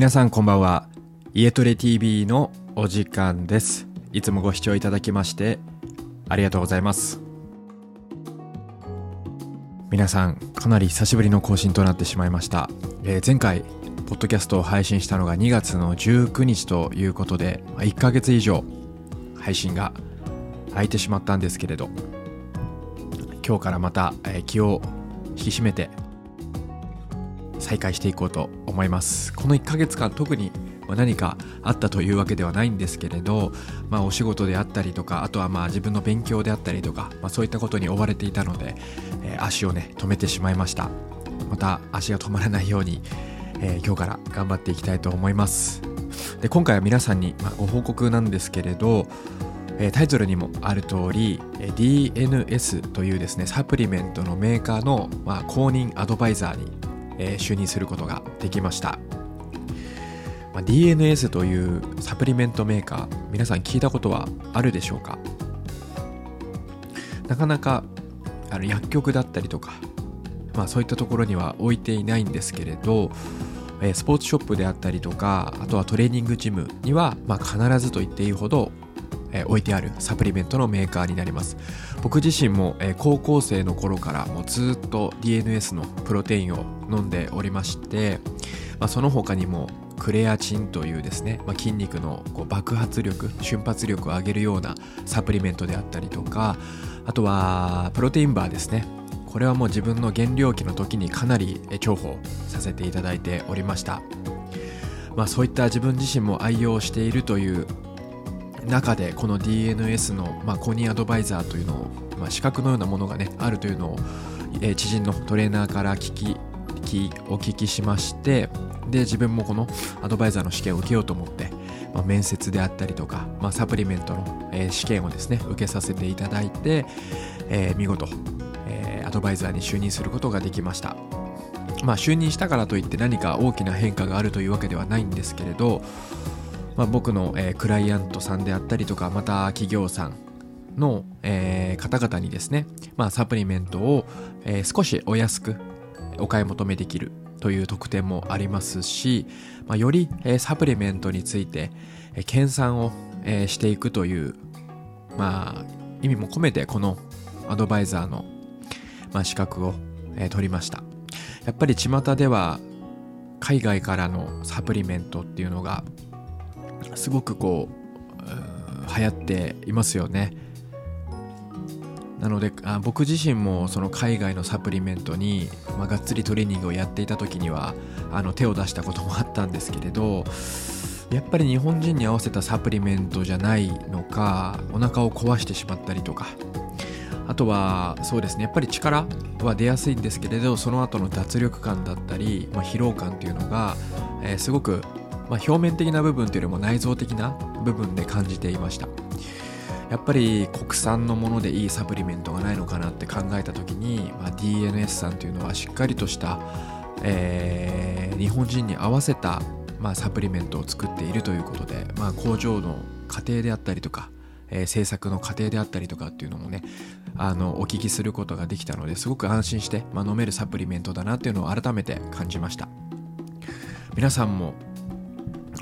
皆さんこんばんは。家トレ TV のお時間です。いつもご視聴いただきましてありがとうございます。皆さんかなり久しぶりの更新となってしまいました、えー、前回ポッドキャストを配信したのが2月の19日ということで1ヶ月以上配信が空いてしまったんですけれど今日からまた、え、気を引き締めて再開していこうと思います。この1ヶ月間特に何かあったというわけではないんですけれど、まあ、お仕事であったりとかあとはまあ自分の勉強であったりとか、まあ、そういったことに追われていたので、えー、足をね止めてしまいました。また足が止まらないように、えー、今日から頑張っていきたいと思います。で今回は皆さんに、ま、ご報告なんですけれどタイトルにもある通り DNS というですねサプリメントのメーカーの、ま、公認アドバイザーにえー、就任することができました、まあ、DNS というサプリメントメーカー皆さん聞いたことはあるでしょうか？なかなかあの薬局だったりとか、まあ、そういったところには置いていないんですけれどえスポーツショップであったりとかあとはトレーニングジムには、まあ、必ずと言っていいほどえ置いてあるサプリメントのメーカーになります。僕自身も、え高校生の頃からもうずっと DNS のプロテインを飲んでおりまして、まあ、その他にもクレアチンというですね、まあ、筋肉のこう爆発力瞬発力を上げるようなサプリメントであったりとかあとはプロテインバーですね。これはもう自分の減量期の時にかなり重宝させていただいておりました。まあそういった自分自身も愛用しているという中でこの DNS の、まあ、公認アドバイザーというのを、まあ、資格のようなものがねあるというのを、えー、知人のトレーナーから聞きお聞きしましてで自分もこのアドバイザーの試験を受けようと思って、まあ、面接であったりとか、まあ、サプリメントの、えー、試験をですね受けさせていただいて、えー、見事、えー、アドバイザーに就任することができました。まあ就任したからといって何か大きな変化があるというわけではないんですけれどまあ、僕の、えー、クライアントさんであったりとかまた企業さんの、えー、方々にですね、まあ、サプリメントを、えー、少しお安くお買い求めできるという特典もありますし、まあ、より、えー、サプリメントについて、えー、研鑽を、えー、していくという、まあ、意味も込めてこのアドバイザーの、まあ、資格を、えー、取りました。やっぱり巷では海外からのサプリメントっていうのがすごくこう流行っていますよね。なのであ僕自身もその海外のサプリメントに、まあ、がっつりトレーニングをやっていた時にはあの手を出したこともあったんですけれどやっぱり日本人に合わせたサプリメントじゃないのかお腹を壊してしまったりとか。あとはそうですねやっぱり力は出やすいんですけれどその後の脱力感だったり、まあ、疲労感っていうのが、えー、すごくまあ、表面的な部分というよりも内臓的な部分で感じていました。やっぱり国産のものでいいサプリメントがないのかなって考えた時に、まあ、DNS さんというのはしっかりとした、えー、日本人に合わせた、まあ、サプリメントを作っているということで、まあ、工場の過程であったりとか、え、制作の過程であったりとかっていうのもねあのお聞きすることができたのですごく安心して、まあ、飲めるサプリメントだなっていうのを改めて感じました。皆さんも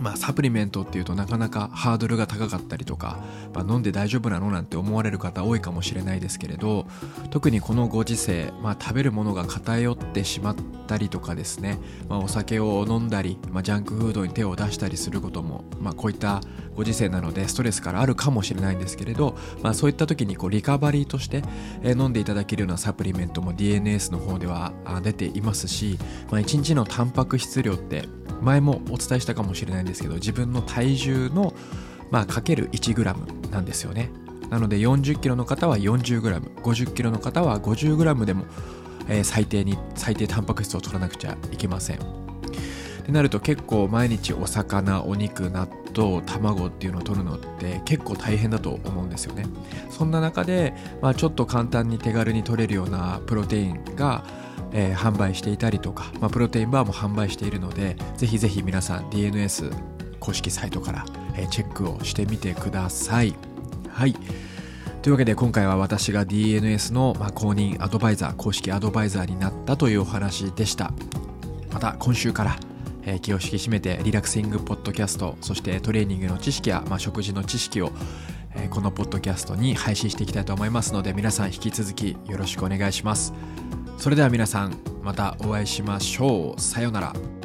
まあ、サプリメントっていうとなかなかハードルが高かったりとか、まあ、飲んで大丈夫なのなんて思われる方多いかもしれないですけれど特にこのご時世、まあ、食べるものが偏ってしまったりとかですね、まあ、お酒を飲んだり、まあ、ジャンクフードに手を出したりすることも、まあ、こういったご時世なのでストレスからあるかもしれないんですけれど、まあ、そういった時にこうリカバリーとして飲んでいただけるようなサプリメントも DNS の方では出ていますし、まあ、1日のタンパク質量って前もお伝えしたかもしれないんですけど自分の体重の、まあ、かける 1g なんですよね。なので40キロの方は 40g50 キロの方は 50g でも、えー、最低に最低タンパク質を取らなくちゃいけません。ってなると結構毎日お魚お肉納豆卵っていうのを取るのって結構大変だと思うんですよね。そんな中で、まあ、ちょっと簡単に手軽に取れるようなプロテインがえー、販売していたりとか、まあ、プロテインバーも販売しているのでぜひぜひ皆さん DNS 公式サイトから、えー、チェックをしてみてください。はい。というわけで今回は私が DNS の、まあ、公認アドバイザー公式アドバイザーになったというお話でした。また今週から、気を引き締めてリラクシングポッドキャストそしてトレーニングの知識や、まあ、食事の知識を、え、このポッドキャストに配信していきたいと思いますので皆さん引き続きよろしくお願いします。それでは皆さんまたお会いしましょう。さようなら。